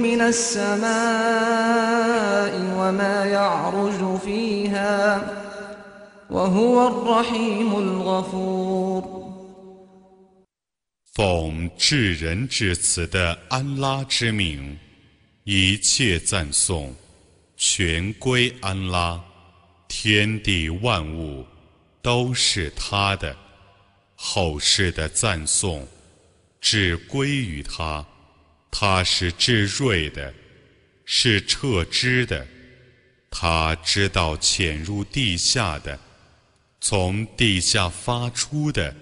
من السماء وما يعرج فيها وهو الرحيم الغفور 奉至仁至慈的安拉之名，一切赞颂全归安拉，天地万物都是他的，后世的赞颂只归于他， 他是至睿的，是彻知的，他知道潜入地下的，从地下发出的，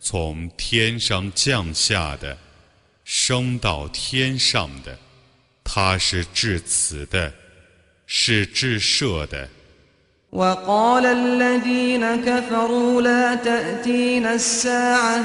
从天上降下的，升到天上的，他是至慈的，是至赦的。 وقال الذين كفروا لا تأتينا الساعة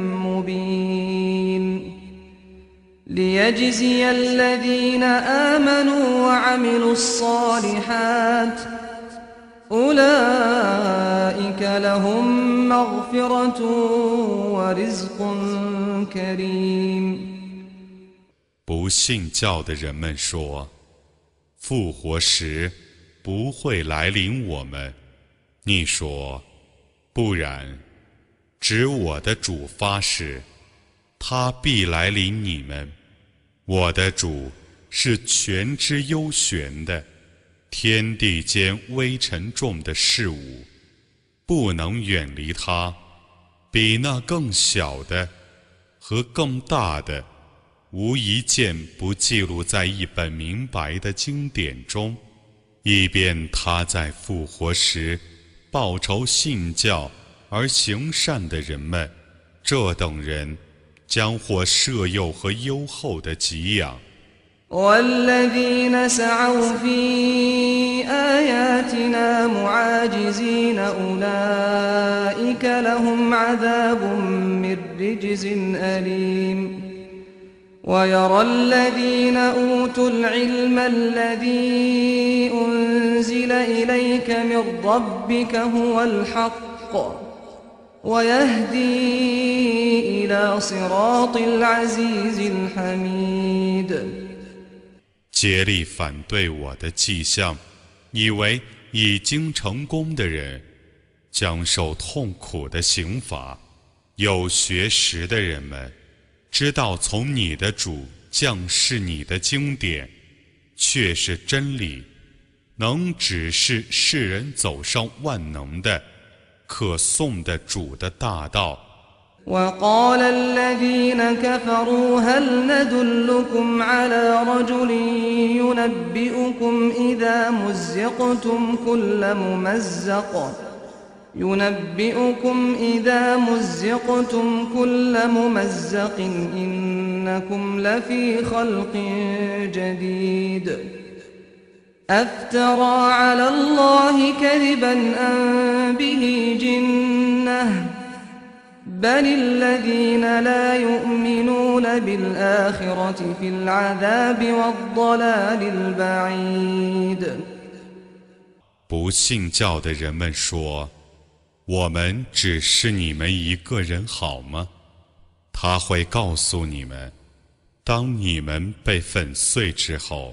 ليجزي الذين آمنوا وعملوا الصالحات أولئك لهم مغفرة ورزق كريم 不信教的人们说：“复活时不会来临我们。”你说：“不然，指我的主发誓，他必来临你们。 我的主是全知幽玄的，天地间微沉重的事物，不能远离他。比那更小的和更大的。”无一件不记录在一本明白的经典中，以便他在复活时报仇信教而行善的人们，这等人 将获赦宥和优厚的给养。 والذين سعوا في آياتنا معاجزين أولئك لهم عذاب من رجز أليم ويرى الذين أوتوا العلم الذي أنزل إليك من ربك هو الحق ويهدي إلى صراط العزيز الحميد 竭力反对我的迹象，以为已经成功的人将受痛苦的刑罚。有学识的人们。知道从你的主降世你的经典，却是真理，能指示世人走上万能的、 可颂的主的大道。 وقال الذين كفروا هل ندلكم على رجل ينبئكم إذا مزقتم كل ممزق ينبئكم إذا مزقتم كل ممزق إنكم لفي خلق جديد أفترى على الله كذبا أم به جنة بل الذين لا يؤمنون بالآخرة في العذاب والضلال البعيد 不信教的人们说。我们只是你们一个人好吗？他会告诉你们，当你们被粉碎之后，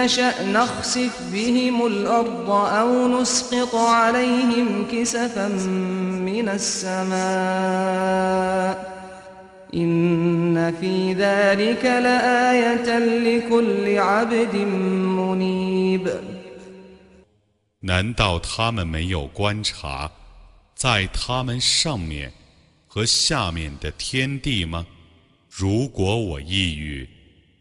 نشأ نخسف بهم الأرض أو نسقط عليهم كسفا من السماء إن في ذلك لآية لكل عبد منيب 难道他们没有观察，在他们上面和下面的天地吗？如果我抑郁，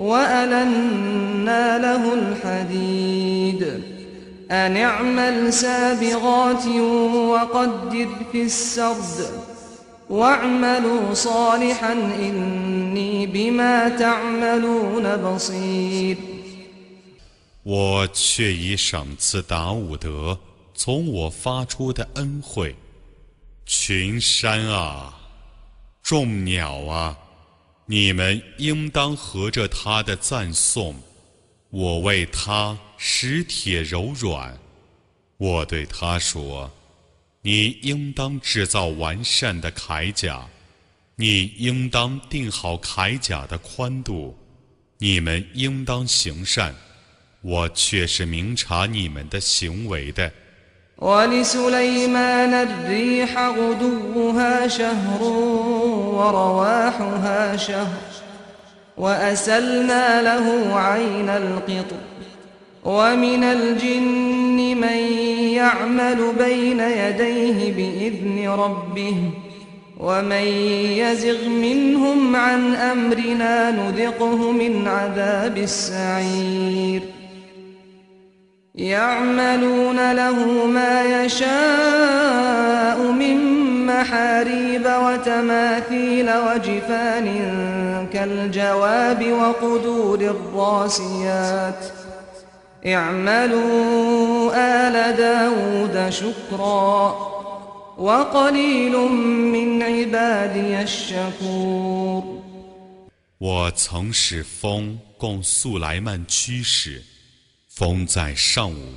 وألنا له الحديد أن اعمل سابغات وقدر في السرد واعملوا صالحا إني بما تعملون بصير 我却已赏赐达伍德从我发出的恩惠，群山啊，众鸟啊， 你们应当合着他的赞颂。我为他使铁柔软，我对他说：“你应当制造完善的铠甲，你应当定好铠甲的宽度，你们应当行善。”我却是明察你们的行为的。ولسليمان الريح غدوها شهر ورواحها شهر وأسلنا له عين القطر ومن الجن من يعمل بين يديه بإذن ربه ومن يزغ منهم عن أمرنا نذقه من عذاب السعير يعملون له ما يشاء من محاريب وتماثيل وجفان كالجواب وقدور الراسيات اعملوا آل داود شكرا وقليل من عبادي الشكور 我曾使风供素来曼驱使。 风在上午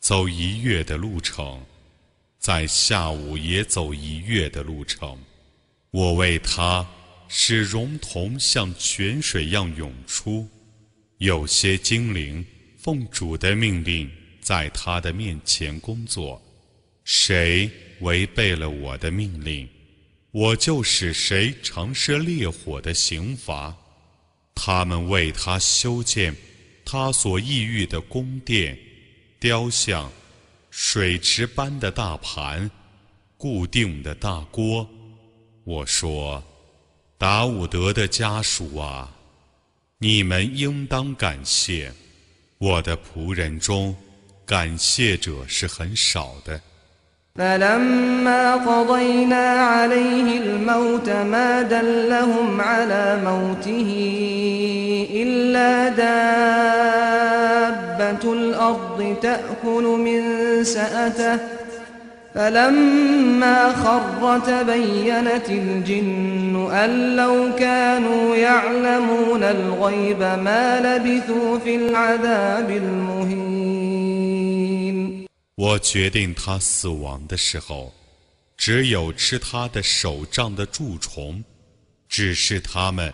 走一月的路程，在下午也走一月的路程。我为他使熔铜像泉水样涌出。有些精灵奉主的命令在他的面前工作，谁违背了我的命令，我就使谁尝试烈火的刑罚。他们为他修建。他所抑郁的宫殿、雕像、水池般的大盘、固定的大锅，我说：达伍德的家属啊，你们应当感谢我的仆人中，感谢者是很少的。فلما قضينا عليه الموت ما دلهم على موته إلا دابة الأرض تأكل من سأته فلما خر تبينت الجن أن لو كانوا يعلمون الغيب ما لبثوا في العذاب المهين 我决定他死亡的时候，只有吃他的手杖的蛀虫，只是他们，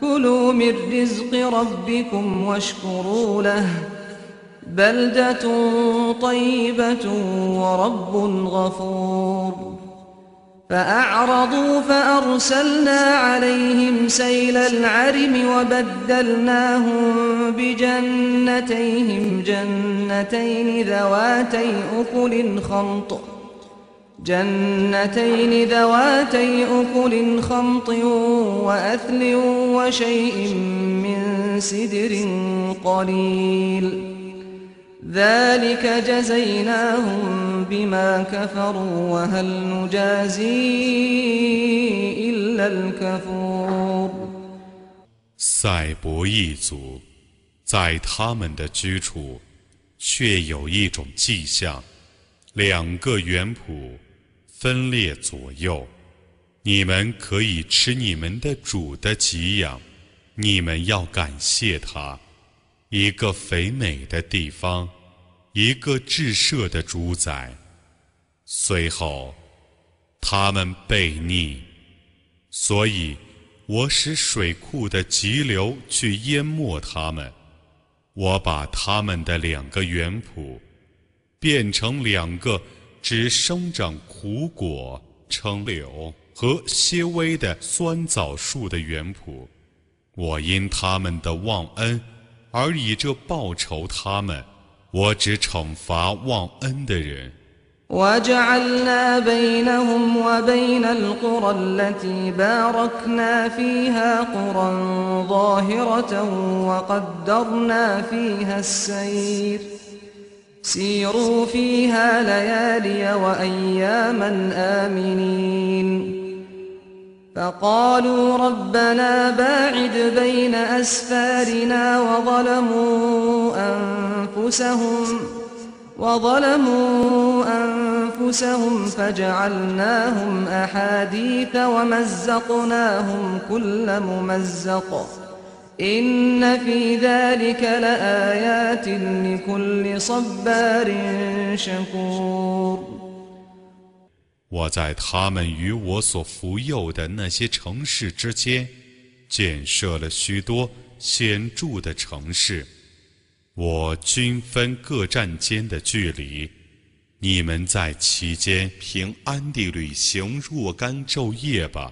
كلوا من رزق ربكم واشكروا له. بلدة طيبة ورب غفور. فأعرضوا فأرسلنا عليهم سيل العرم وبدلناهم بجنتيهم جنتين ذواتي أكل خمط. جنتين ذواتي أكل خمط وأثل وشيء من سدر قليل ذلك جزيناهم بما كفروا وهل نجازي إلا الكفور 赛博一族，在他们的居处，却有一种迹象：两个圆谱 分列左右。你们可以吃你们的主的给养，你们要感谢他。一个肥美的地方，一个至赦的主宰。随后，他们悖逆，所以。我使水库的急流去淹没他们，我把他们的两个园圃变成两个只生长苦果、称柳和些微的酸枣树的园圃。我因他们的忘恩而以这报仇他们，我只惩罚忘恩的人。وجعلنا بينهم وبين القرى التي باركنا فيها قرى ظاهرة وقدرنا فيها السير سيروا فيها ليالي وأياما آمنين. فقالوا ربنا باعد بين أسفارنا وظلموا أنفسهم وظلموا أنفسهم فجعلناهم أحاديث ومزقناهم كل ممزق. إن في ذلك لآيات لكل صبار شكور 我在他们与我所服佑的那些城市之间，建设了许多显着的城市。我均分各站间的距离，你们在其间平安地旅行若干昼夜吧。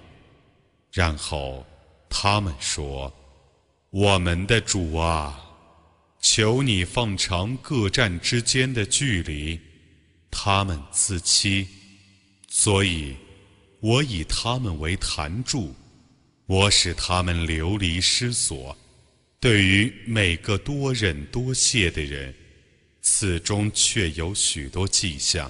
然后他们说：“ 我们的主啊，求你放长各站之间的距离。”他们自欺，所以我以他们为坛柱，我使他们流离失所。对于每个多忍多谢的人，此中却有许多迹象。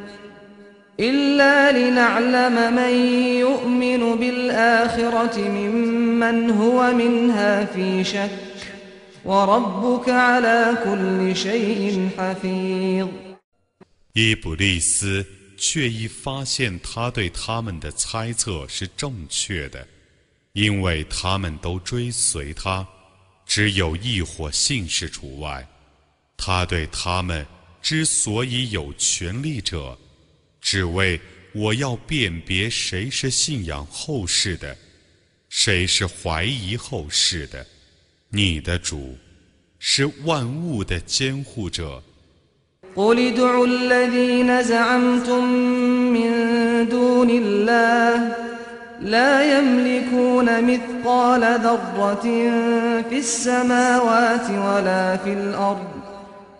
إلا لنعلم من يؤمن بالآخرة ممن هو منها في شك وربك على كل شيء حفيظ 伊布利斯却已发现他对他们的猜测是正确的，因为他们都追随他，只有一伙信士除外。他对他们之所以有权利者， 只为我要辨别谁是信仰后世的，谁是怀疑后世的。你的主是万物的监护者。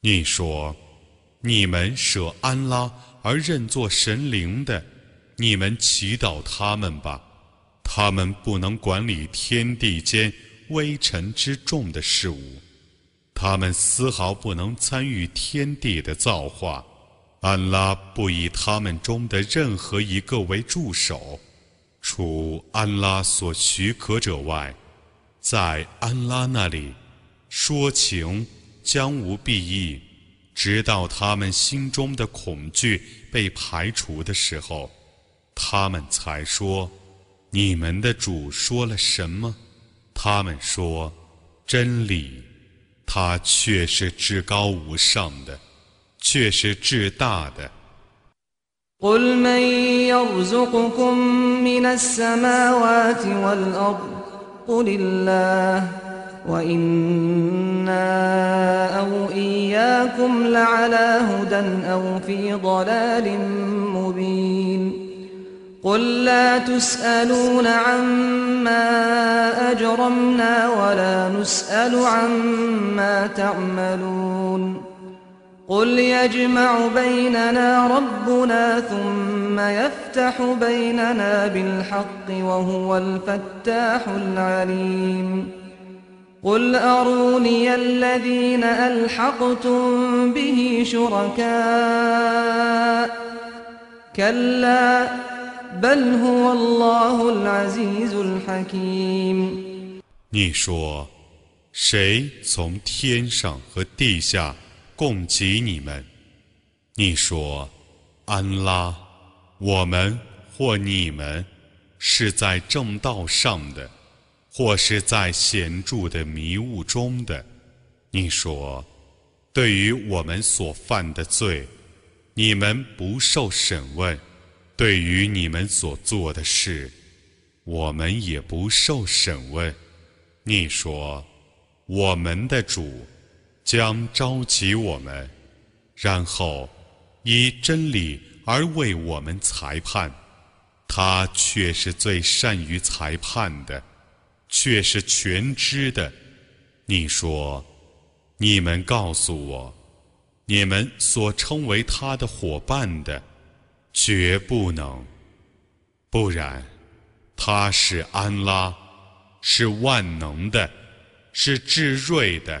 你说，你们舍安拉而认作神灵的，你们祈祷他们吧，他们不能管理天地间微尘之众的事物，他们丝毫不能参与天地的造化。安拉不以他们中的任何一个为助手，除安拉所许可者外，在安拉那里说情将无裨益。直到他们心中的恐惧被排除的时候，他们才说：“你们的主说了什么？”他们说：“真理，他却是至高无上的，却是至大的。” وإنا أو إياكم لعلى هدى أو في ضلال مبين قل لا تسألون عما أجرمنا ولا نسأل عما تعملون قل يجمع بيننا ربنا ثم يفتح بيننا بالحق وهو الفتاح العليم قل أروني الذين ألحقتم به شركاء كلا بل هو الله العزيز الحكيم 你说，谁从天上和地下 供给你们？你说，安拉，我们或你们是在正道上的。或是在显著的迷雾中的，你说，对于我们所犯的罪，你们不受审问；对于你们所做的事，我们也不受审问。你说，我们的主将召集我们，然后以真理而为我们裁判，他却是最善于裁判的。却是全知的。你说，你们告诉我，你们所称为他的伙伴的，绝不能。不然，他是安拉，是万能的，是至睿的。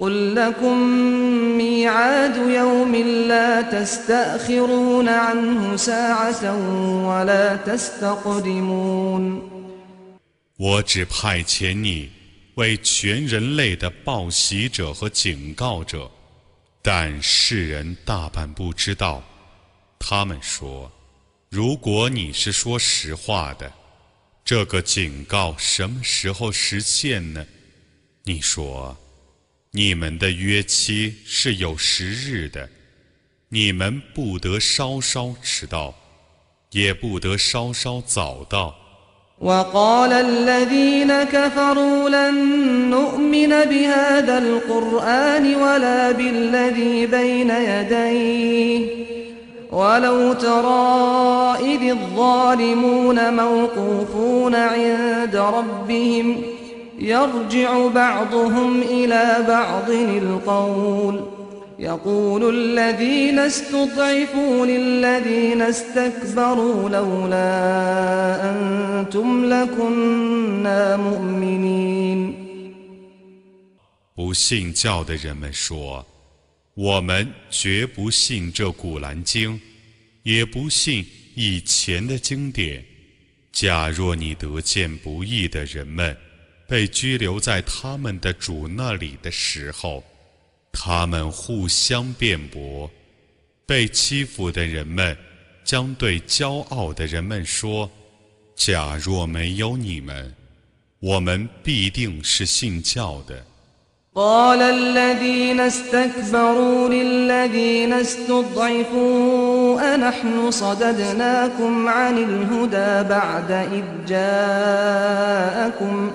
قل لكم ميعاد يوم لا تستأخرون عنه ساعة ولا تستقدمون 我只派遣你为全人类的报喜者和警告者。但世人大半不知道。他们说：“如果你是说实话的，这个警告什么时候实现呢？”你说：“ 你们的约期是有时日的，你们不得稍稍迟到，也不得稍稍早到。” وقال الذين كفروا لن نؤمن بهذا القرآن ولا بالذي بين يديه ولو ترى إذ الظالمون موقوفون عند ربهم يرجع بعضهم إلى بعض القول يقول الذين استضعفوا للذين استكبروا لولا أنتم لكنا مؤمنين 不信教的人们说：“我们绝不信这古兰经，也不信以前的经典。假若你得见不义的人们 被拘留在他们的主那里的时候。”他们互相辩驳，被欺负的人们将对骄傲的人们说：“假若没有你们，我们必定是信教的。” قال الذين استكبروا للذين استضعفوا أنحن صددناكم عن الهدى بعد إذ جاءكم ۖ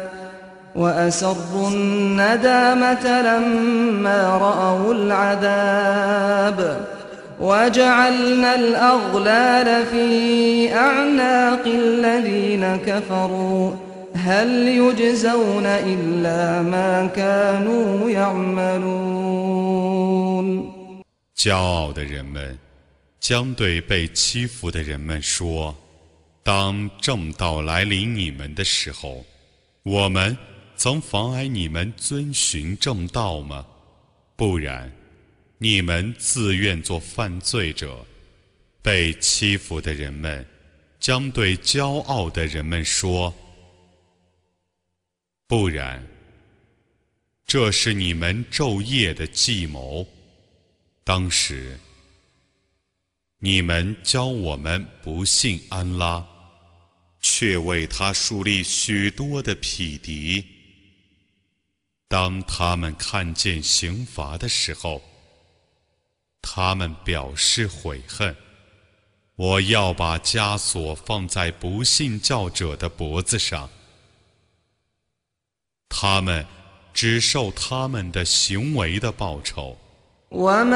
وأسروا الندامة لما رأوا العذاب وجعلنا الأغلال في أعناق الذين كفروا هل يجزون إلا ما كانوا يعملون 骄傲的人们将对被欺负的人们说：“当正道来临你们的时候，我们 曾妨碍你们遵循正道吗？不然。”你们自愿做犯罪者，被欺负的人们将对骄傲的人们说：“不然，这是你们昼夜的计谋。当时，你们教我们不信安拉，却为他树立许多的匹敌。当他们看见刑罚的时候。”他们表示悔恨，我要把枷锁放在不信教者的脖子上，他们只受他们的行为的报酬。我们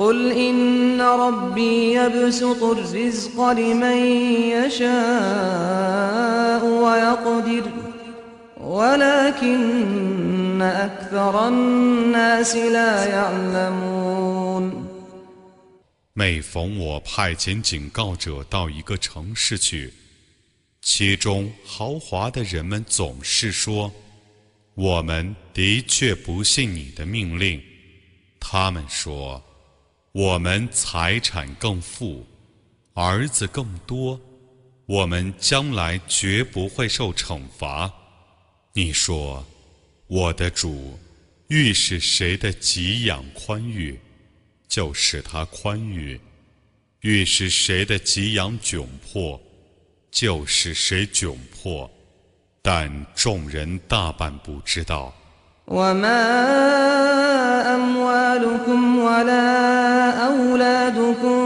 قل إن ربي يبسط الرزق لمن يشاء ويقدر ولكن أكثر الناس لا يعلمون 每逢我派遣警告者到一个城市去，其中豪华的人们总是说：“我们的确不信你的命令。”他们说：“ 我们财产更富，儿子更多，我们将来绝不会受惩罚。”你说：“我的主，欲使谁的给养宽裕？”就使他宽裕，欲使谁的给养窘迫，就使谁窘迫，但众人大半不知道。我们 أموالكم ولا أولادكم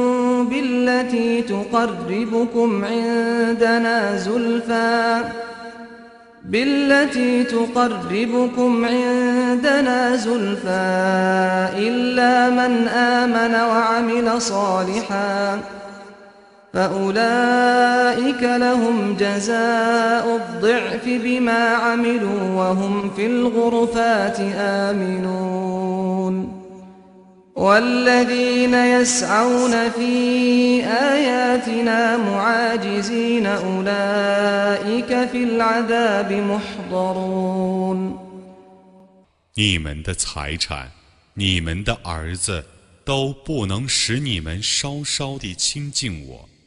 بالتي تقربكم عندنا زلفا بالتي تقربكم عندنا زلفا إلا من آمن وعمل صالحاً فأولئك لهم جزاء الضعف بما عملوا وهم في الغرفات آمنون والذين يسعون في آياتنا معاجزين أولئك في العذاب محضرون 你们的财产，你们的儿子，都不能使你们稍稍地亲近我。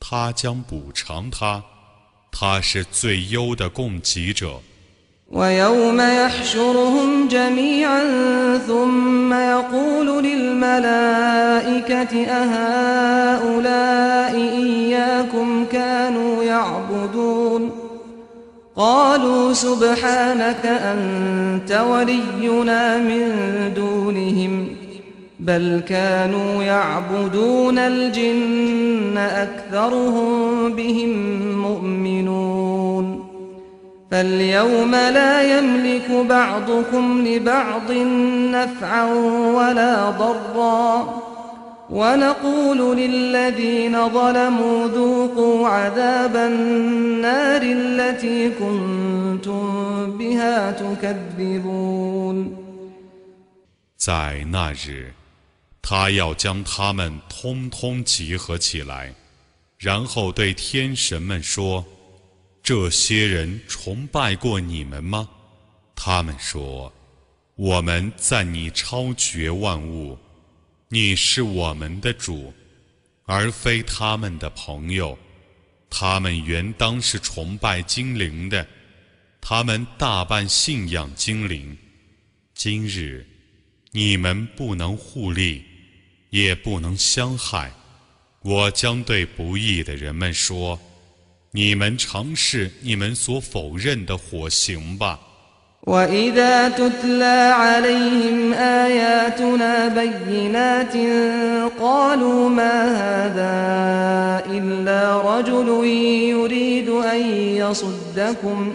他将补偿他，他是最优的供给者。ويوم يحشرهم جميعا ثم يقول للملائكة أهؤلاء إياكم كانوا يعبدون قالوا سبحانك أنت ولينا من دونهم بل كانوا يعبدون الجن أكثرهم بهم مؤمنون فاليوم لا يملك بعضكم لبعض نفعا ولا ضرا ونقول للذين ظلموا ذوقوا عذاب النار التي كنتم بها تكذبون 在那日， 他要将他们通通集合起来，然后对天神们说。这些人崇拜过你们吗？他们说：“我们赞你超绝万物，你是我们的主，而非他们的朋友。他们原当是崇拜精灵的，他们大半信仰精灵。今日你们不能互利，也不能相害。我将对不义的人们说。”你们尝试你们所否认的火刑吧。وإذا تتلى عليهم آياتنا بينات قالوا ما هذا إلا رجل يريد أن يصدكم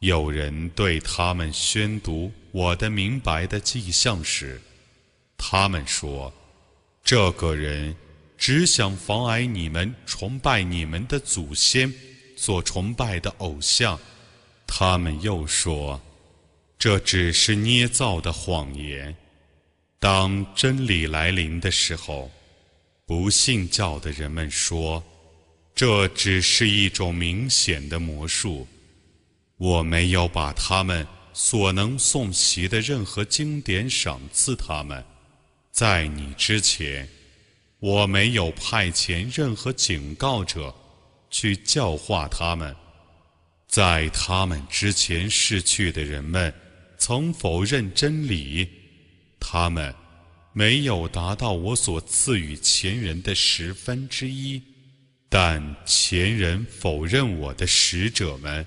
有人对他们宣读我的明白的迹象时，他们说。这个人只想妨碍你们崇拜你们的祖先所崇拜的偶像。他们又说，这只是捏造的谎言。当真理来临的时候，不信教的人们说，这只是一种明显的魔术。我没有把他们所能诵习的任何经典赏赐他们。在你之前，我没有派遣任何警告者去教化他们。在他们之前逝去的人们曾否认真理，他们没有达到我所赐予前人的十分之一。但前人否认我的使者们，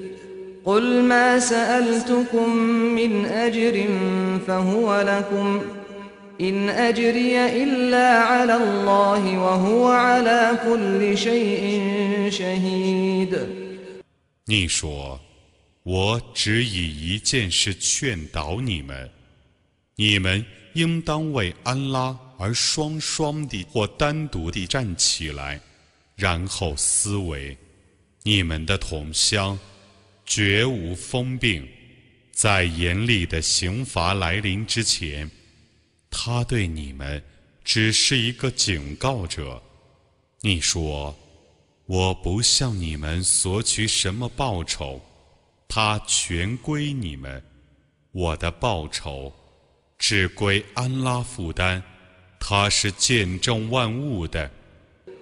قل ما سألتكم من أجر فهو لكم إن أجري إلا على الله وهو على كل شيء شهيد 你说，我只以一件事劝导你们：你们应当为安拉而双双地或单独地站起来，然后思维你们的同乡。 绝无疯病，在严厉的刑罚来临之前，他对你们只是一个警告者。你说，我不向你们索取什么报酬，它全归你们。我的报酬只归安拉负担，他是见证万物的。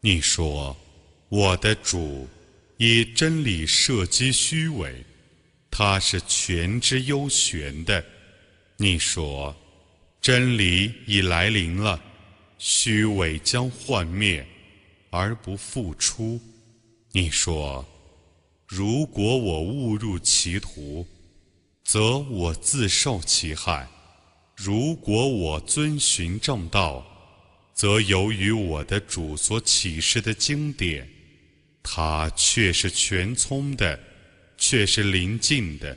你说：“我的主以真理射击虚伪，他是全知幽玄的。”你说：“真理已来临了，虚伪将幻灭而不复出。”你说：“如果我误入歧途，则我自受其害。”如果我遵循正道，则由于我的主所启示的经典，它却是全聪的，却是临近的。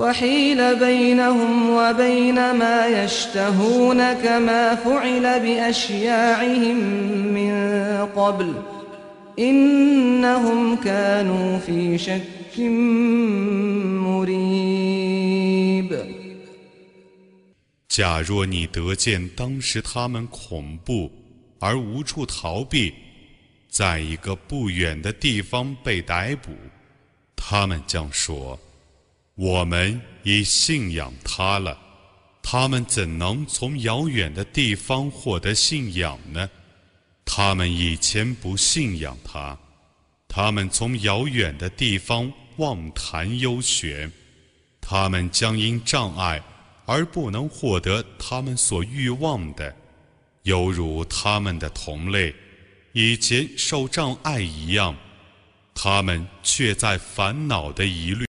وحيل بينهم وبين ما يشتهون كما فعل بأشياعهم من قبل إنهم كانوا في شك مريب 假若你得见当时他们恐怖而无处逃避，在一个不远的地方被逮捕，他们将说。 我们已信仰他了，他们怎能从遥远的地方获得信仰呢？他们以前不信仰他，他们从遥远的地方妄谈幽玄，他们将因障碍而不能获得他们所欲望的，犹如他们的同类以前受障碍一样，他们却在烦恼的疑虑。